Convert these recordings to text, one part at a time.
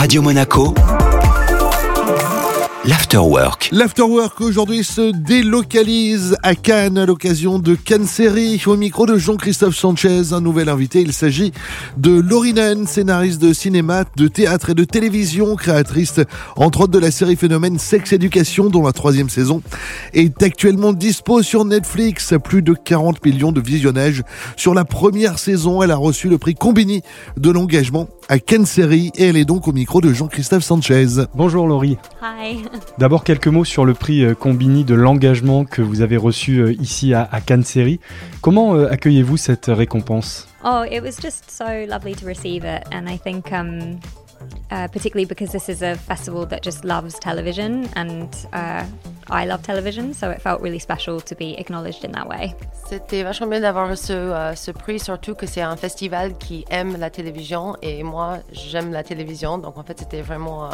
Radio Monaco L'Afterwork. L'Afterwork aujourd'hui se délocalise à Cannes à l'occasion de Cannes Série. Au micro de Jean-Christophe Sanchez, un nouvel invité. Il s'agit de Lorinen, scénariste de cinéma, de théâtre et de télévision, créatrice entre autres de la série phénomène Sex Education dont la troisième saison est actuellement dispo sur Netflix. Plus de 40 millions de visionnages sur la première saison. Elle a reçu le prix Combini de l'engagement à Cannes Série et elle est donc au micro de Jean-Christophe Sanchez. Bonjour Laurie. Hi. D'abord quelques mots sur le prix euh, Combini de l'engagement que vous avez reçu euh, ici à, à Cannes Série. Comment euh, accueillez-vous cette récompense? Oh, it was just so lovely to receive it, and I think um, uh, particularly because this is a festival that just loves television, and uh, I love television, so it felt really special to be acknowledged in that way. C'était vachement bien d'avoir ce, euh, ce prix, surtout que c'est un festival qui aime la télévision et moi j'aime la télévision, donc en fait c'était vraiment, euh,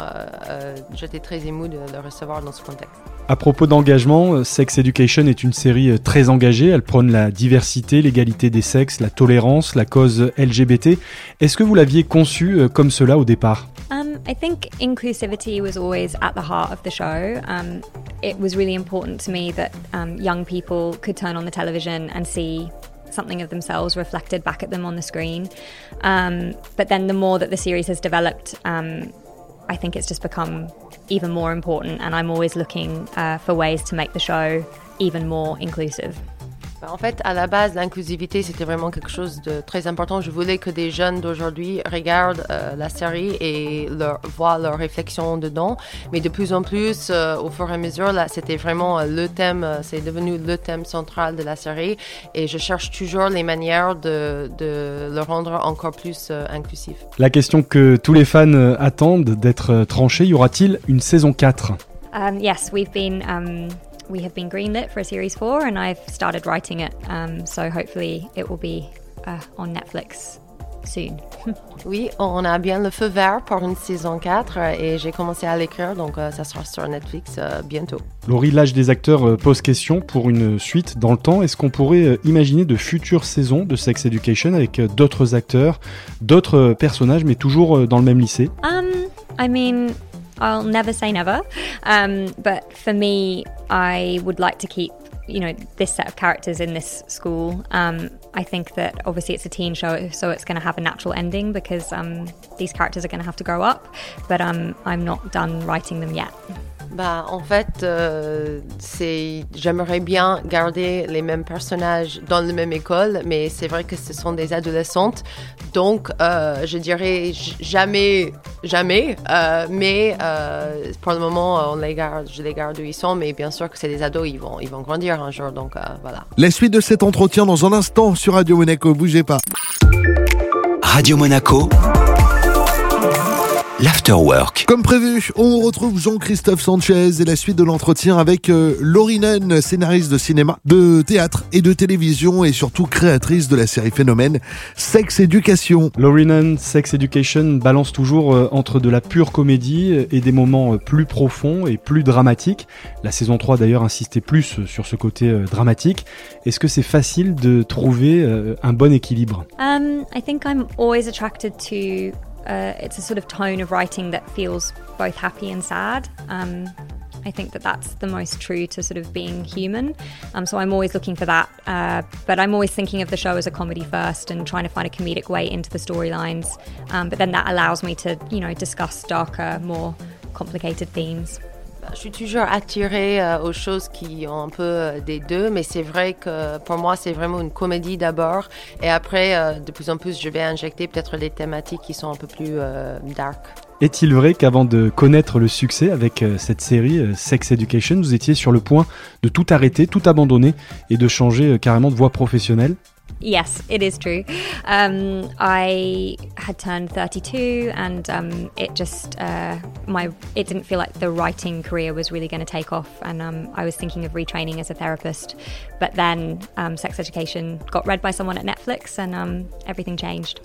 euh, j'étais très émue de le recevoir dans ce contexte. À propos d'engagement, Sex Education est une série très engagée. Elle prône la diversité, l'égalité des sexes, la tolérance, la cause LGBT. Est-ce que vous l'aviez conçue comme cela au départ? Um, I think inclusivity was always at the heart of the show. Um, it was really important to me that um, young people could turn on the television and see something of themselves reflected back at them on the screen. Um, but then the more that the series has developed, um, I think it's just become even more important, and I'm always looking uh, for ways to make the show even more inclusive. Ben, En fait, à la base, l'inclusivité, c'était vraiment quelque chose de très important. Je voulais que des jeunes d'aujourd'hui regardent euh, la série et leur, voient leurs réflexions dedans. Mais de plus en plus, euh, au fur et à mesure, là, c'était vraiment euh, le thème, euh, c'est devenu le thème central de la série. Et je cherche toujours les manières de, de le rendre encore plus euh, inclusif. La question que tous les fans attendent d'être tranchée, y aura-t-il une saison 4 Um, yes, we've been um, we have been greenlit for a series four, and I've started writing it. Um, so hopefully it will be uh, on Netflix soon. Oui, on a bien le feu vert pour une saison 4 euh, et j'ai commencé à l'écrire, donc euh, ça sera sur Netflix euh, bientôt. Laurie, l'âge des acteurs euh, pose question pour une suite dans le temps. Est-ce qu'on pourrait euh, imaginer de futures saisons de Sex Education avec euh, d'autres acteurs, d'autres euh, personnages, mais toujours euh, dans le même lycée? Um, I mean, I'll never say never, um, but for me, I would like to keep you know this set of characters in this school. Um, I think that obviously it's a teen show, so it's going to have a natural ending because um, these characters are going to have to grow up. But um, I'm not done writing them yet. Bah, en fait, euh, c'est, j'aimerais bien garder les mêmes personnages dans la même école, mais c'est vrai que ce sont des adolescentes, donc euh, je dirais jamais, jamais, euh, mais euh, pour le moment, on les garde, je les garde où ils sont, mais bien sûr que c'est des ados, ils vont, ils vont grandir un jour, donc euh, voilà. La suite de cet entretien dans un instant sur Radio Monaco. Bougez pas. Radio Monaco L'Afterwork. Comme prévu, on retrouve Jean-Christophe Sanchez et la suite de l'entretien avec euh, Lorinen, scénariste de cinéma, de théâtre et de télévision et surtout créatrice de la série phénomène Sex Education. Lorinen Sex Education balance toujours euh, entre de la pure comédie et des moments euh, plus profonds et plus dramatiques. La saison 3 d'ailleurs insistait plus euh, sur ce côté euh, dramatique. Est-ce que c'est facile de trouver euh, un bon équilibre? Um, I think I'm always attracted to. Uh, it's a sort of tone of writing that feels both happy and sad. Um, I think that that's the most true to sort of being human. Um, so I'm always looking for that. Uh, but I'm always thinking of the show as a comedy first and trying to find a comedic way into the storylines. Um, but then that allows me to, you know, discuss darker, more complicated themes. Je suis toujours attirée euh, aux choses qui ont un peu euh, des deux, mais c'est vrai que pour moi, c'est vraiment une comédie d'abord. Et après, euh, de plus en plus, je vais injecter peut-être les thématiques qui sont un peu plus dark. Est-il vrai qu'avant de connaître le succès avec cette série Sex Education, vous étiez sur le point de tout arrêter, tout abandonner et de changer carrément de voie professionnelle? Yes, it is true. Um, I had turned 32, and um, it just uh, my it didn't feel like the writing career was really going to take off, and um, I was thinking of retraining as a therapist. But then, um, Sex Education got read by someone at Netflix, and um, everything changed.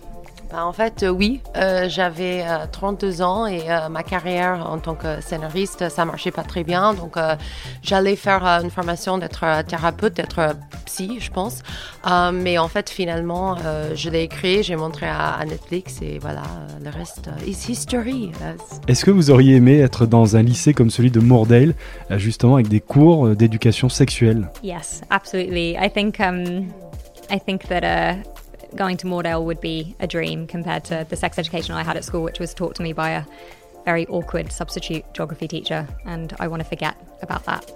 Bah, en fait, euh, oui. Euh, j'avais 32 ans et ma carrière en tant que scénariste, ça marchait pas très bien. Donc, j'allais faire une formation d'être thérapeute, d'être psy, je pense. mais en fait, finalement, je l'ai écrit, j'ai montré à, Netflix et voilà, le reste is history. Est-ce que vous auriez aimé être dans un lycée comme celui de Moordale, justement avec des cours d'éducation sexuelle? Yes, absolutely. I think um, I think that uh, going to Moordale would be a dream compared to the sex education I had at school, which was taught to me by a very awkward substitute geography teacher, and I want to forget about that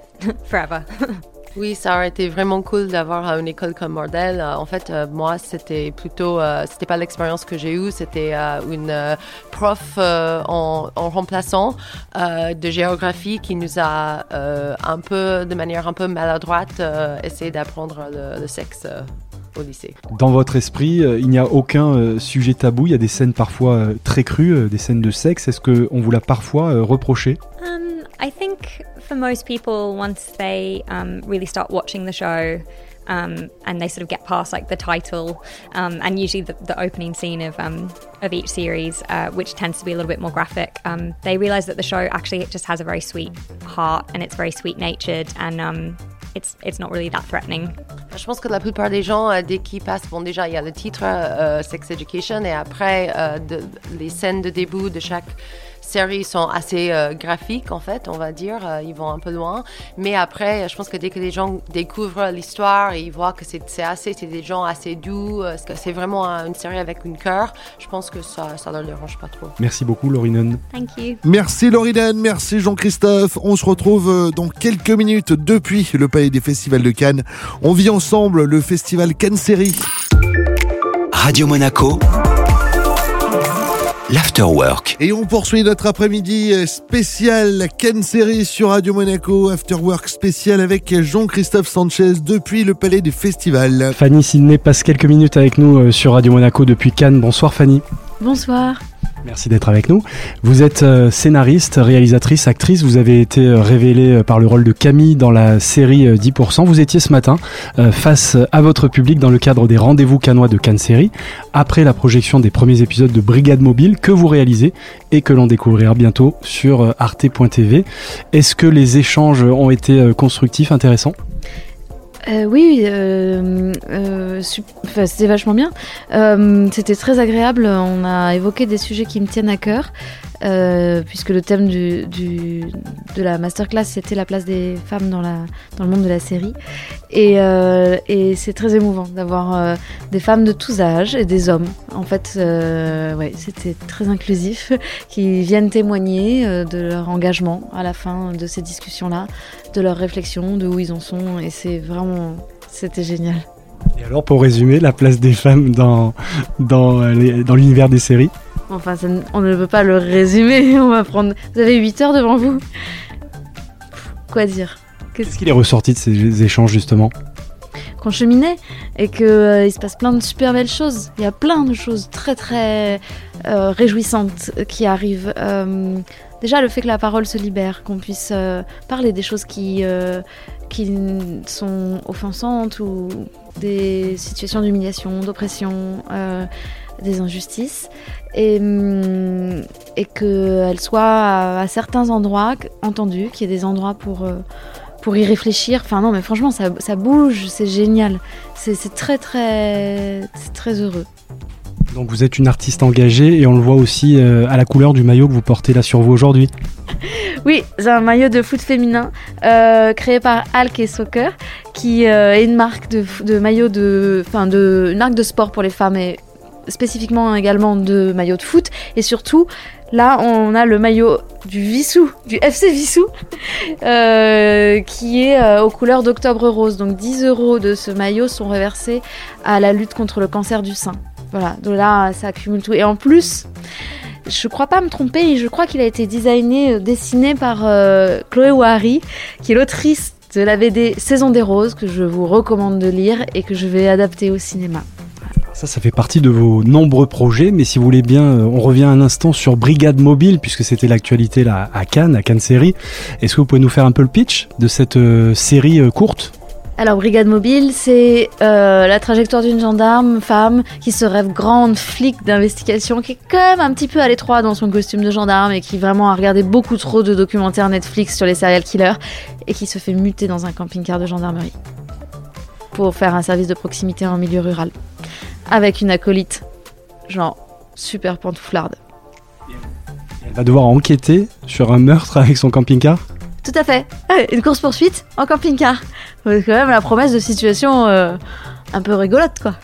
forever. Oui, ça aurait été vraiment cool d'avoir une école comme Mordel. Euh, en fait, euh, moi, c'était plutôt, euh, c'était pas l'expérience que j'ai eue, c'était une prof en, remplaçant de géographie qui nous a un peu, de manière un peu maladroite, essayé d'apprendre le, sexe au lycée. Dans votre esprit, il n'y a aucun sujet tabou. Il y a des scènes parfois très crues, des scènes de sexe. Est-ce qu'on vous l'a parfois reproché? Um, I think for most people, once they um, really start watching the show, um, and they sort of get past like the title um, and usually the, the, opening scene of um, of each series, uh, which tends to be a little bit more graphic. Um, they realize that the show actually just has a very sweet heart and it's very sweet natured and um, it's it's not really that threatening. Je pense que la plupart des gens, euh, dès qu'ils passent, bon déjà il y a le titre euh, Sex Education et après euh, les scènes de début de chaque séries sont assez euh, graphiques, en fait, on va dire. Euh, ils vont un peu loin. Mais après, je pense que dès que les gens découvrent l'histoire et ils voient que c'est assez, c'est des gens assez doux, euh, que c'est vraiment une série avec une cœur, je pense que ça, ça leur dérange pas trop. Merci beaucoup, Laurinen. Thank you. Merci, Laurinen. Merci, Jean-Christophe. On se retrouve dans quelques minutes depuis le Palais des Festivals de Cannes. On vit ensemble le festival Cannes Série. Radio Monaco l'Afterwork. Et on poursuit notre après-midi spécial Ken Série sur Radio Monaco, Afterwork spécial avec Jean-Christophe Sanchez depuis le Palais des Festivals. Fanny Sidney passe quelques minutes avec nous euh, sur Radio Monaco depuis Cannes. Bonsoir Fanny. Bonsoir. Merci d'être avec nous. Vous êtes euh, scénariste, réalisatrice, actrice. Vous avez été euh, révélée par le rôle de Camille dans la série 10%. Vous étiez ce matin face à votre public dans le cadre des rendez-vous canois de Cannes Série, après la projection des premiers épisodes de Brigade Mobile que vous réalisez et que l'on découvrira bientôt sur arte.tv. Est-ce que les échanges ont été constructifs, intéressants? Euh, oui, euh, euh, c'était vachement bien. c'était très agréable. On a évoqué des sujets qui me tiennent à cœur. Euh, puisque le thème de la masterclass c'était la place des femmes dans, le monde de la série. Et, euh, c'est très émouvant d'avoir euh, des femmes de tous âges et des hommes. En fait, ouais, c'était très inclusif, qui viennent témoigner de leur engagement à la fin de ces discussions-là, de leurs réflexions, de où ils en sont. Et c'est vraiment, c'était génial. Et alors, pour résumer, la place des femmes dans l'univers des séries? Enfin, on ne peut pas le résumer. On va prendre. Vous avez 8 heures devant vous. Quoi dire? Qu'est-ce qu'il est ressorti de ces échanges justement? Qu'on cheminait et qu'il euh, se passe plein de super belles choses. Il y a plein de choses très très euh, réjouissantes qui arrivent. Euh, déjà, le fait que la parole se libère, qu'on puisse parler des choses qui, qui sont offensantes ou des situations d'humiliation, d'oppression des injustices et, hum, et qu'elle soit à, certains endroits entendue, qu'il y ait des endroits pour, euh, pour y réfléchir. Enfin non, mais franchement, ça, ça bouge, c'est génial. C'est très très, très heureux. Donc vous êtes une artiste engagée et on le voit aussi euh, à la couleur du maillot que vous portez là sur vous aujourd'hui. Oui, c'est un maillot de foot féminin euh, créé par Alk et Soccer, qui est une marque de, de maillot de, enfin de, une marque de sport pour les femmes et spécifiquement également de maillots de foot. Et surtout, là, on a le maillot du Vissou, du FC Vissou, euh, qui est euh, aux couleurs d'Octobre Rose. Donc 10 euros de ce maillot sont reversés à la lutte contre le cancer du sein. Voilà, donc là, ça accumule tout. Et en plus, je crois pas me tromper, je crois qu'il a été designé, euh, dessiné par Chloé Wari, qui est l'autrice de la BD Saison des Roses, que je vous recommande de lire et que je vais adapter au cinéma. Ça, ça fait partie de vos nombreux projets, mais si vous voulez bien, euh, on revient un instant sur Brigade Mobile, puisque c'était l'actualité à Cannes, à Cannes Série. Est-ce que vous pouvez nous faire un peu le pitch de cette euh, série euh, courte? Alors, Brigade Mobile, c'est la trajectoire d'une gendarme, femme, qui se rêve grande flic d'investigation, qui est quand même un petit peu à l'étroit dans son costume de gendarme et qui vraiment a regardé beaucoup trop de documentaires Netflix sur les serial killers et qui se fait muter dans un camping-car de gendarmerie pour faire un service de proximité en milieu rural. Avec une acolyte, genre super pantouflarde. Elle va devoir enquêter sur un meurtre avec son camping-car? Tout à fait. Une course-poursuite en camping-car. C'est quand même la promesse de situation euh, un peu rigolote, quoi.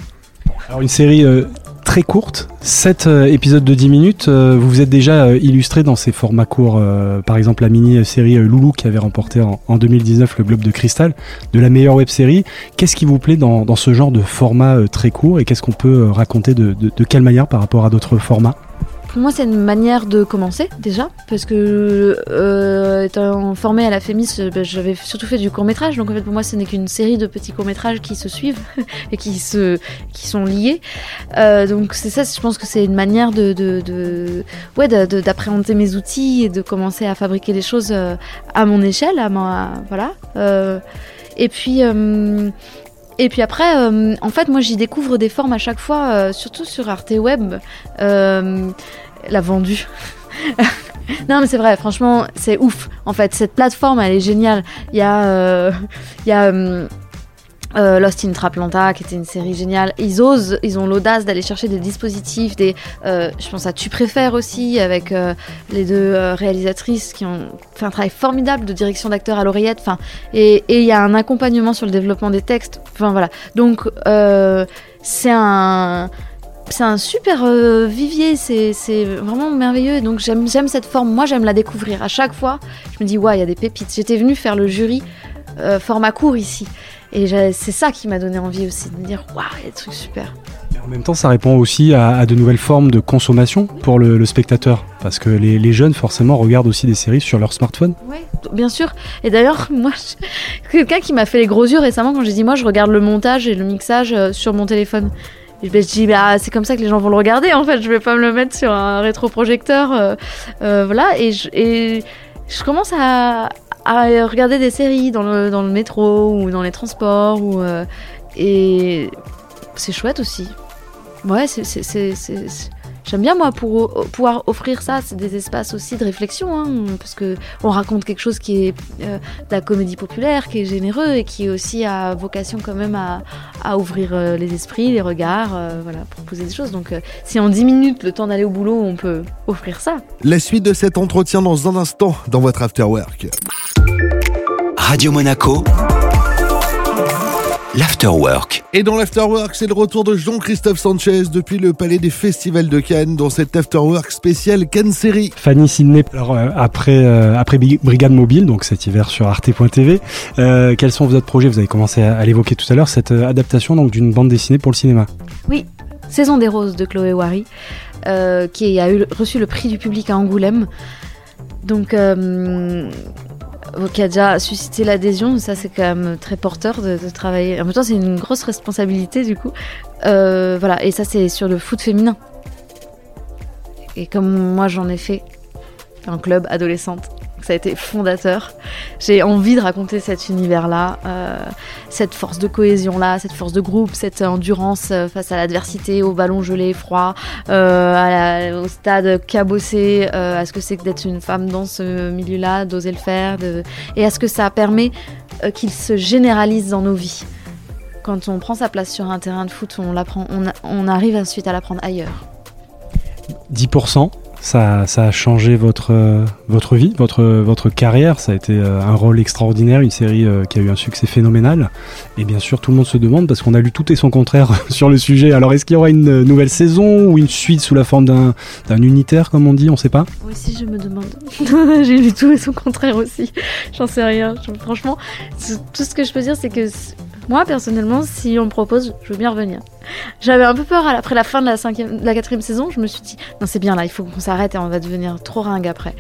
Alors une série euh, très courte, 7 épisodes de 10 minutes. Euh, vous vous êtes déjà euh, illustré dans ces formats courts, euh, par exemple la mini-série euh, Loulou qui avait remporté en, en 2019 le Globe de Cristal, de la meilleure web-série. Qu'est-ce qui vous plaît dans, ce genre de format euh, très court et qu'est-ce qu'on peut euh, raconter de, de, de quelle manière par rapport à d'autres formats? Pour moi, c'est une manière de commencer déjà, parce que euh, étant formée à la Fémis, euh, ben, j'avais surtout fait du court métrage, donc en fait pour moi, ce n'est qu'une série de petits courts métrages qui se suivent et qui se qui sont liés. Euh, donc c'est ça, je pense que c'est une manière de, de, de ouais de- de- d'appréhender mes outils et de commencer à fabriquer les choses euh, à mon échelle, à ma voilà. Euh, et puis euh, et puis après, euh, en fait, moi, j'y découvre des formes à chaque fois, euh, surtout sur Arte Web. Euh, la vendue. non, mais c'est vrai, franchement, c'est ouf. En fait, cette plateforme, elle est géniale. Il y a, il y a euh, Lost in Traplanta, qui était une série géniale. Ils osent, ils ont l'audace d'aller chercher des dispositifs, des, euh, je pense à Tu préfères aussi, avec euh, les deux réalisatrices qui ont fait un travail formidable de direction d'acteur à l'oreillette. Enfin, et il y a un accompagnement sur le développement des textes. Enfin voilà. Donc c'est un c'est un super vivier, c'est vraiment merveilleux. Donc j'aime cette forme. Moi j'aime la découvrir. À chaque fois, je me dis ouais, il y a des pépites. J'étais venue faire le jury format court ici. Et c'est ça qui m'a donné envie aussi de me dire waouh, il y a des trucs super. Et En même temps, ça répond aussi à, à de nouvelles formes de consommation pour le, le spectateur. Parce que les, les jeunes, forcément, regardent aussi des séries sur leur smartphone. Oui, bien sûr. Et d'ailleurs, moi, je- quelqu'un qui m'a fait les gros yeux récemment quand j'ai dit moi je regarde le montage et le mixage euh, sur mon téléphone. Et je dis bah c'est comme ça que les gens vont le regarder en fait. Je vais pas me le mettre sur un rétroprojecteur, euh, euh, voilà. Et je, et je commence à, à regarder des séries dans le dans le métro ou dans les transports ou euh, et c'est chouette aussi. Ouais, c'est J'aime bien moi pour pouvoir offrir ça, c'est des espaces aussi de réflexion, hein, parce que on raconte quelque chose qui est euh, de la comédie populaire, qui est généreux et qui aussi a vocation quand même à, à ouvrir euh, les esprits, les regards, euh, voilà, proposer des choses. Donc si en 10 minutes, le temps d'aller au boulot, on peut offrir ça. La suite de cet entretien dans un instant dans votre After Work. Radio Monaco, l'Afterwork. Et dans l'Afterwork, c'est le retour de Jean-Christophe Sanchez depuis le Palais des Festivals de Cannes dans cet Afterwork spécial Cannes Série. Fanny Sidney, alors, euh, après, euh, après Brigade Mobile, donc cet hiver sur arte.tv, euh, quels sont vos autres projets? Vous avez commencé à, à l'évoquer tout à l'heure, cette euh, adaptation donc d'une bande dessinée pour le cinéma. Saison des roses de Chloé Wary, euh, qui a eu, reçu le prix du public à Angoulême. Donc, euh, qui a déjà suscité l'adhésion, ça c'est quand même très porteur de, travailler. En même temps, c'est une grosse responsabilité du coup. Euh, voilà, et ça c'est sur le foot féminin. Et comme moi j'en ai fait un club adolescente, ça a été fondateur. J'ai envie de raconter cet univers-là, euh, cette force de cohésion-là, cette force de groupe, cette endurance euh, face à l'adversité, au ballon gelé, froid, euh, la- au stade cabossé, à ce que c'est que d'être une femme dans ce milieu-là, d'oser le faire, et à ce que ça permet qu'il se généralise dans nos vies. Quand on prend sa place sur un terrain de foot, on, on, on arrive ensuite à l'apprendre ailleurs. 10%, ça, a changé votre, euh, votre vie, votre, votre carrière. Ça a été euh, un rôle extraordinaire, une série euh, qui a eu un succès phénoménal. Et bien sûr, tout le monde se demande, parce qu'on a lu tout et son contraire sur le sujet. Alors, est-ce qu'il y aura une nouvelle saison ou une suite sous la forme d'un d'un unitaire, comme on dit? On sait pas. Moi aussi, je me demande. J'ai lu tout et son contraire aussi. J'en sais rien. Franchement, tout ce que je peux dire, c'est que moi, personnellement, si on me propose, je veux bien revenir. J'avais un peu peur après la fin de la, cinquième, la quatrième saison. Je me suis dit, non, c'est bien là, il faut qu'on s'arrête et on va devenir trop ringue après.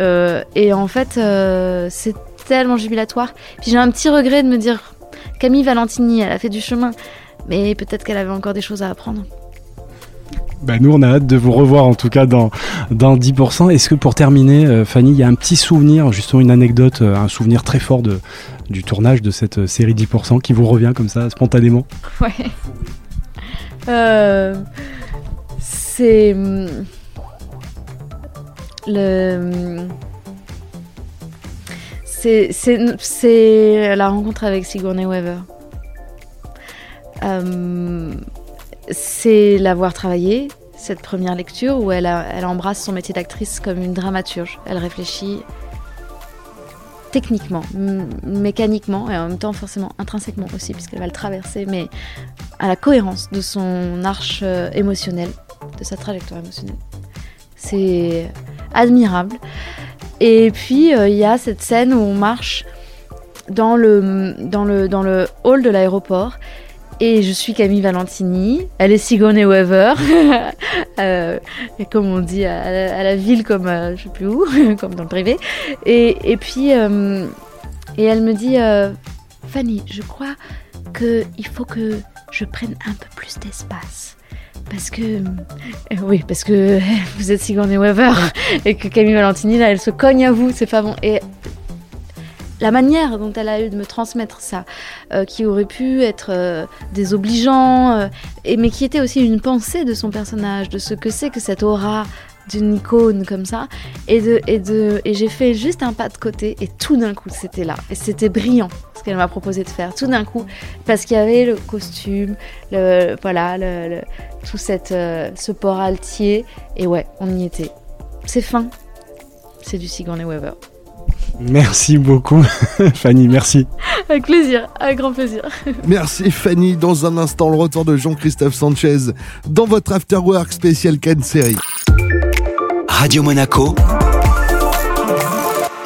Euh, et en fait, euh, c'est tellement jubilatoire. Puis j'ai un petit regret de me dire, Camille Valentini, elle a fait du chemin, mais peut-être qu'elle avait encore des choses à apprendre. Bah nous, on a hâte de vous revoir en tout cas dans, dans 10%. Est-ce que pour terminer, euh, Fanny, il y a un petit souvenir, justement une anecdote, euh, un souvenir très fort de, du tournage de cette euh, série 10% qui vous revient comme ça, spontanément? Ouais. C'est. hum, Le. hum, c'est la rencontre avec Sigourney Weaver. Euh, c'est l'avoir travaillé, cette première lecture où elle, embrasse son métier d'actrice comme une dramaturge. Elle réfléchit techniquement, mécaniquement et en même temps forcément intrinsèquement aussi puisqu'elle va le traverser, mais à la cohérence de son arche euh, émotionnelle, de sa trajectoire émotionnelle. C'est admirable. Et puis euh, il y a cette scène où on marche dans le, dans le, dans le hall de l'aéroport. Et je suis Camille Valentini, elle est Sigourney Weaver, Euh, comme on dit à la, ville comme euh, je sais plus où, comme dans le privé. Et, et puis, euh, et elle me dit, euh, Fanny, je crois que il faut que je prenne un peu plus d'espace. Parce que. oui, parce que vous êtes Sigourney Weaver et que Camille Valentini, là, elle se cogne à vous, c'est pas bon. La manière dont elle a eu de me transmettre ça, euh, qui aurait pu être euh, désobligeant, euh, et, mais qui était aussi une pensée de son personnage, de ce que c'est que cette aura d'une icône comme ça. Et, et, et j'ai fait juste un pas de côté, et tout d'un coup, c'était là. Et c'était brillant ce qu'elle m'a proposé de faire, tout d'un coup, parce qu'il y avait le costume, le, voilà, le, tout cette, ce port altier, et ouais, on y était. C'est fin. C'est du Sigourney Weaver. Merci beaucoup, Fanny, merci. Avec plaisir, avec grand plaisir. Merci Fanny. Dans un instant, le retour de Jean-Christophe Sanchez dans votre Afterwork spécial Cannes série. Radio Monaco,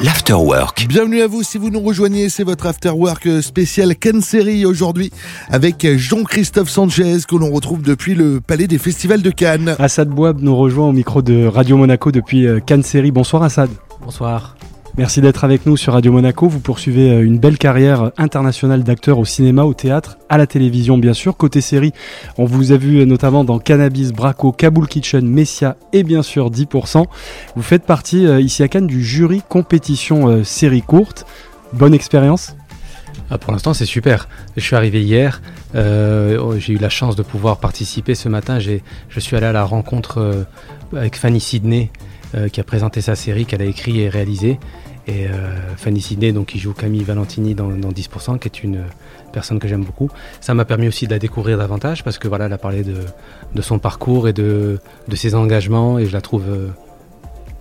l'Afterwork. Bienvenue à vous si vous nous rejoignez, c'est votre Afterwork spécial Cannes série aujourd'hui avec Jean-Christophe Sanchez que l'on retrouve depuis le Palais des Festivals de Cannes. Assad Bouab nous rejoint au micro de Radio Monaco depuis euh, Cannes Série. Bonsoir Assad. Bonsoir. Merci d'être avec nous sur Radio Monaco. Vous poursuivez euh, une belle carrière internationale d'acteur au cinéma, au théâtre, à la télévision bien sûr. Côté série, on vous a vu euh, notamment dans Cannabis, Braco, Kaboul Kitchen, Messia et bien sûr 10%. Vous faites partie euh, ici à Cannes du jury compétition euh, série courte. Bonne expérience Ah, pour l'instant, c'est super. Je suis arrivé hier. euh, oh, j'ai eu la chance de pouvoir participer ce matin. Je suis allé à la rencontre euh, avec Fanny Sidney, euh, qui a présenté sa série qu'elle a écrit et réalisée. Et euh, Fanny Sidney, donc, qui joue Camille Valentini dans, dans 10%, qui est une euh, personne que j'aime beaucoup. Ça m'a permis aussi de la découvrir davantage parce que voilà, elle a parlé de, de son parcours et de, de ses engagements et je la trouve euh,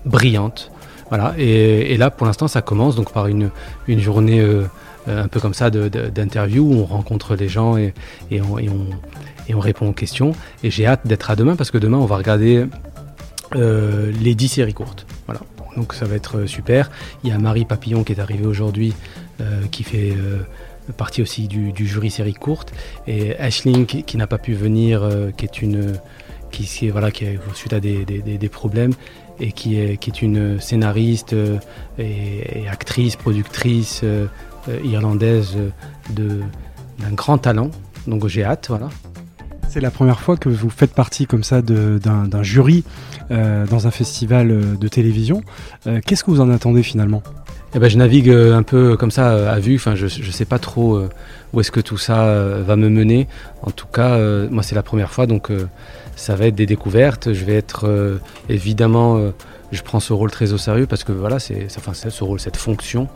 brillante. Voilà. Et, là, pour l'instant, ça commence donc par une, une journée euh, euh, un peu comme ça d'interview où on rencontre les gens et, et, on, et, on, et on répond aux questions. Et j'ai hâte d'être à demain parce que demain, on va regarder euh, les 10 séries courtes. Donc ça va être euh, super. Il y a Marie Papillon qui est arrivée aujourd'hui euh, qui fait partie aussi du, jury série courte et Ashling qui, n'a pas pu venir qui est une qui, qui voilà qui est suite à des, problèmes et qui est, une scénariste et, actrice, productrice irlandaise d'un grand talent. Donc j'ai hâte, voilà. C'est la première fois que vous faites partie comme ça d'un jury euh, dans un festival euh, de télévision. Euh, Qu'est-ce que vous en attendez finalement? Eh ben, je navigue un peu comme ça à vue. Je ne sais pas trop où est-ce que tout ça va me mener. En tout cas, moi, c'est la première fois, donc ça va être des découvertes. Je vais être évidemment, je prends ce rôle très au sérieux parce que voilà, c'est enfin, c'est ce rôle, cette fonction.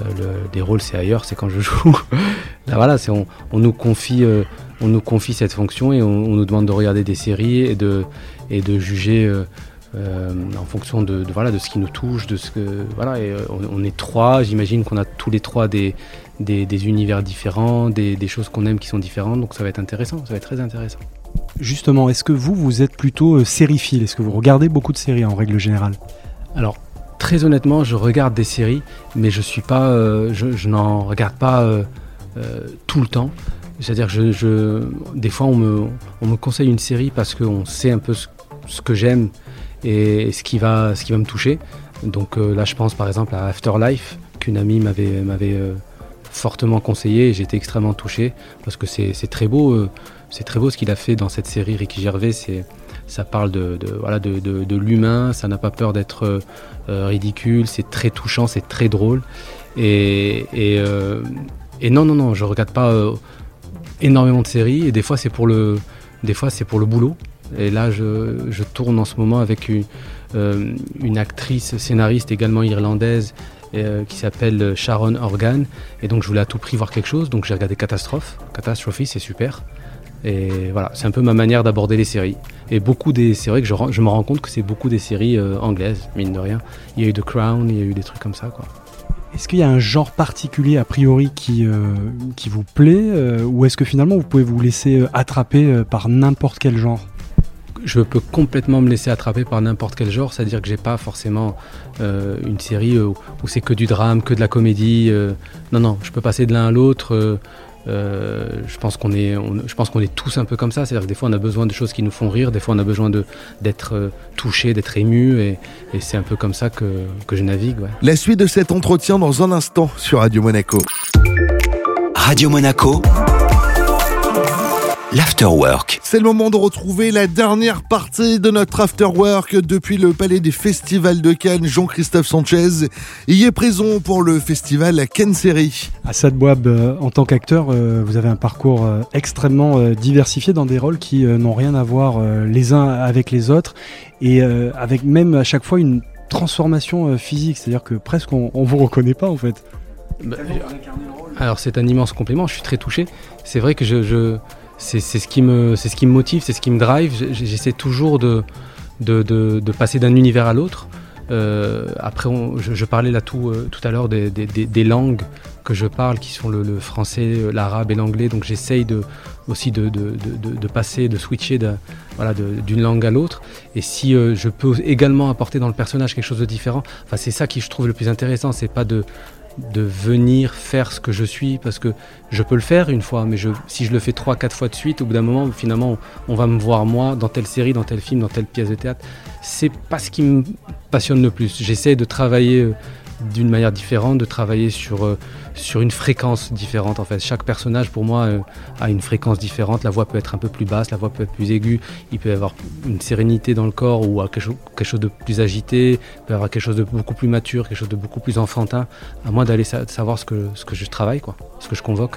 Euh, le- des rôles, c'est ailleurs, c'est quand je joue. Là, voilà, c'est on, on nous confie, euh, on nous confie cette fonction et on, on nous demande de regarder des séries et de et de juger. euh, euh, en fonction de, de, voilà de ce qui nous touche, de ce que voilà. Et, euh, on, on est trois. J'imagine qu'on a tous les trois des des, des univers différents, des, des choses qu'on aime qui sont différentes. Donc ça va être intéressant. Ça va être très intéressant. Justement, est-ce que vous, vous êtes plutôt euh, sériephile Est-ce que vous regardez beaucoup de séries en règle générale? Alors très honnêtement, je regarde des séries, mais je suis pas, euh, je, n'en regarde pas euh, euh, tout le temps. C'est-à-dire, je, des fois, on me, on me conseille une série parce qu'on sait un peu ce, que j'aime et ce qui va, ce qui va me toucher. Donc là, je pense par exemple à Afterlife qu'une amie m'avait, fortement conseillé j'étais extrêmement touché parce que c'est, c'est très beau, c'est très beau ce qu'il a fait dans cette série. Ricky Gervais, c'est, ça parle de, voilà de, de, l'humain, ça n'a pas peur d'être euh, ridicule, c'est très touchant, c'est très drôle. Et, et, euh, et, non, non, non, je regarde pas euh, énormément de séries. Et des fois, c'est pour le, des fois, c'est pour le boulot. Et là, je, je, tourne en ce moment avec une, euh, une actrice scénariste également irlandaise euh, qui s'appelle Sharon Organ. Et donc, je voulais à tout prix voir quelque chose. Donc, j'ai regardé Catastrophe. Catastrophe, c'est super. Et voilà, c'est un peu ma manière d'aborder les séries. Et beaucoup des séries que je, je me rends compte que c'est beaucoup des séries euh, anglaises, mine de rien. Il y a eu The Crown, il y a eu des trucs comme ça, quoi. Est-ce qu'il y a un genre particulier a priori qui, euh, qui vous plaît euh, ou est-ce que finalement vous pouvez vous laisser attraper par n'importe quel genre? Je peux complètement me laisser attraper par n'importe quel genre, c'est-à-dire que j'ai pas forcément euh, une série où, où c'est que du drame, que de la comédie. euh, non, non, je peux passer de l'un à l'autre. Euh, je pense qu'on est, on- je pense qu'on est tous un peu comme ça, c'est-à-dire que des fois on a besoin de choses qui nous font rire, des fois on a besoin de d'être euh, touché, d'être ému, et, et c'est un peu comme ça que, que je navigue. Ouais. La suite de cet entretien dans un instant sur Radio Monaco. Radio Monaco, l'Afterwork. C'est le moment de retrouver la dernière partie de notre afterwork depuis le Palais des Festivals de Cannes. Jean-Christophe Sanchez y est présent pour le festival Cannes Série. Assad Bouab, euh, en tant qu'acteur, euh, vous avez un parcours euh, extrêmement diversifié dans des rôles qui n'ont rien à voir les uns avec les autres et avec même à chaque fois une transformation physique, c'est-à-dire que presque on, on vous reconnaît pas en fait. Bah, alors c'est un immense compliment, je suis très touché. C'est vrai que je, je c'est ce qui me c'est ce qui me motive, c'est ce qui me drive. J'essaie toujours de de, de, passer d'un univers à l'autre. Euh, après, je, parlais là tout, euh, tout à l'heure des, des, des- langues que je parle, qui sont le, français, l'arabe et l'anglais. Donc j'essaye de, aussi de, de, de, passer, de switcher de- voilà, d'une langue à l'autre. Et si euh, je peux également apporter dans le personnage quelque chose de différent, enfin, c'est ça qui je trouve le plus intéressant. C'est pas de, de venir faire ce que je suis parce que je peux le faire une fois mais si je le fais trois quatre fois de suite au bout d'un moment finalement on, on va me voir moi dans telle série dans tel film dans telle pièce de théâtre. C'est pas ce qui me passionne le plus. J'essaie de travailler euh, d'une manière différente de travailler sur euh, sur une fréquence différente en fait. Chaque personnage pour moi euh, a une fréquence différente. La voix peut être un peu plus basse la voix peut être plus aiguë. Il peut y avoir une sérénité dans le corps ou quelque, chose, quelque chose de plus agité. Il peut y avoir quelque chose de beaucoup plus mature quelque chose de beaucoup plus enfantin. À moi d'aller sa- savoir ce que, ce que je travaille, quoi, ce que je convoque.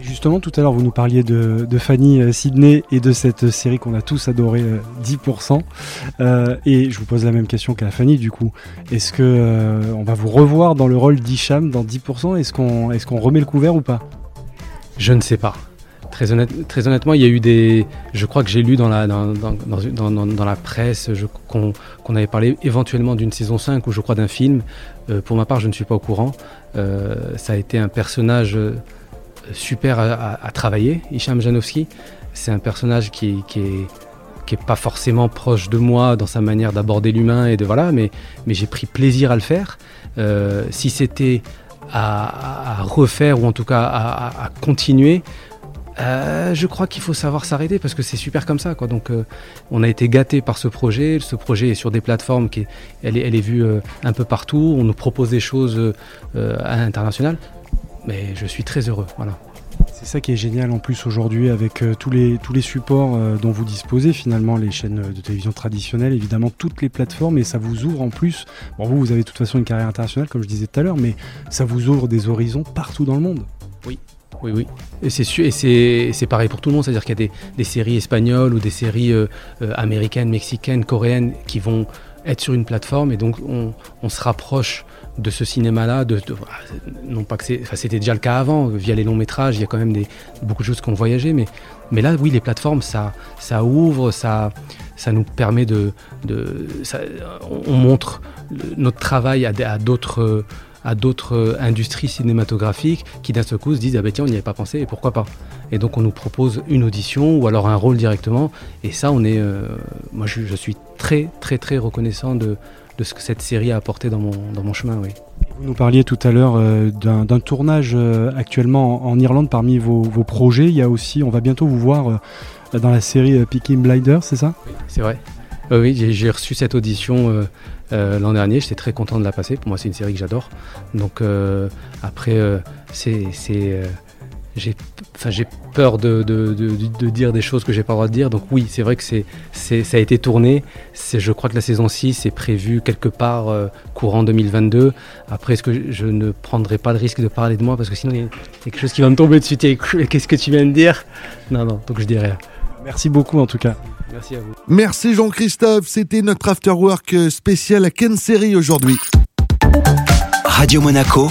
Justement, tout à l'heure, vous nous parliez de, Fanny euh, Sydney et de cette série qu'on a tous adoré, euh, 10%. Euh, et je vous pose la même question qu'à Fanny, du coup. Est-ce que euh, on va vous revoir dans le rôle d'Hicham dans 10% Est-ce qu'on remet le couvert ou pas? Je ne sais pas. Très, honnête- très honnêtement, il y a eu des. Je crois que j'ai lu dans la, presse qu'on avait parlé éventuellement d'une saison 5 ou je crois d'un film. Euh, pour ma part, je ne suis pas au courant. Euh, ça a été un personnage euh, super à, travailler, Hicham Janowski. C'est un personnage qui, qui est qui est pas forcément proche de moi dans sa manière d'aborder l'humain et de voilà, mais, mais j'ai pris plaisir à le faire. Euh, si c'était à, refaire ou en tout cas à, continuer, euh, je crois qu'il faut savoir s'arrêter parce que c'est super comme ça. Donc, euh, on a été gâté par ce projet. Ce projet est sur des plateformes qui est, elle, est, elle est vue un peu partout. On nous propose des choses à l'international. Mais je suis très heureux. Voilà. C'est ça qui est génial en plus aujourd'hui avec euh, tous, les, tous les supports euh, dont vous disposez finalement, les chaînes de télévision traditionnelles, évidemment toutes les plateformes et ça vous ouvre en plus. Bon, vous, vous avez de toute façon une carrière internationale comme je disais tout à l'heure, mais ça vous ouvre des horizons partout dans le monde. Oui, oui. Et c'est et c'est c'est pareil pour tout le monde, c'est-à-dire qu'il y a des, des séries espagnoles ou des séries euh, euh, américaines, mexicaines, coréennes qui vont être sur une plateforme et donc on, on se rapproche de ce cinéma-là. De- non pas que c'était déjà le cas avant via les longs métrages. Il y a quand même beaucoup de choses qui ont voyagé, mais là, oui, les plateformes, ça ouvre, ça nous permet de, on, on montre notre travail à, d'autres industries cinématographiques qui d'un seul coup se disent ah ben tiens on n'y avait pas pensé et pourquoi pas et donc on nous propose une audition ou alors un rôle directement et ça on est euh, moi je suis très très très reconnaissant de, de ce que cette série a apporté dans mon, dans mon chemin oui. Vous nous parliez tout à l'heure euh, d'un tournage euh, actuellement en, en Irlande parmi vos, vos projets. Il y a aussi, on va bientôt vous voir euh, dans la série Peaky Blinders, c'est ça? C'est vrai. Oui j'ai, reçu cette audition l'an dernier. J'étais très content de la passer. Pour moi c'est une série que j'adore. Donc après c'est j'ai enfin, j'ai peur de, de, de, de dire des choses que j'ai pas le droit de dire. Donc oui, c'est vrai que c'est, c'est, ça a été tourné. C'est, je crois que la saison 6 est prévue quelque part euh, courant 2022. Après, est-ce que je ne prendrai pas le risque de parler de moi? Parce que sinon il y a quelque chose qui va me tomber dessus. Qu'est-ce que tu viens de dire? Non, non, donc je dis rien. Merci beaucoup en tout cas. Merci à vous. Merci Jean-Christophe, c'était notre afterwork spécial à Ken Série aujourd'hui. Radio Monaco,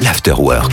l'Afterwork.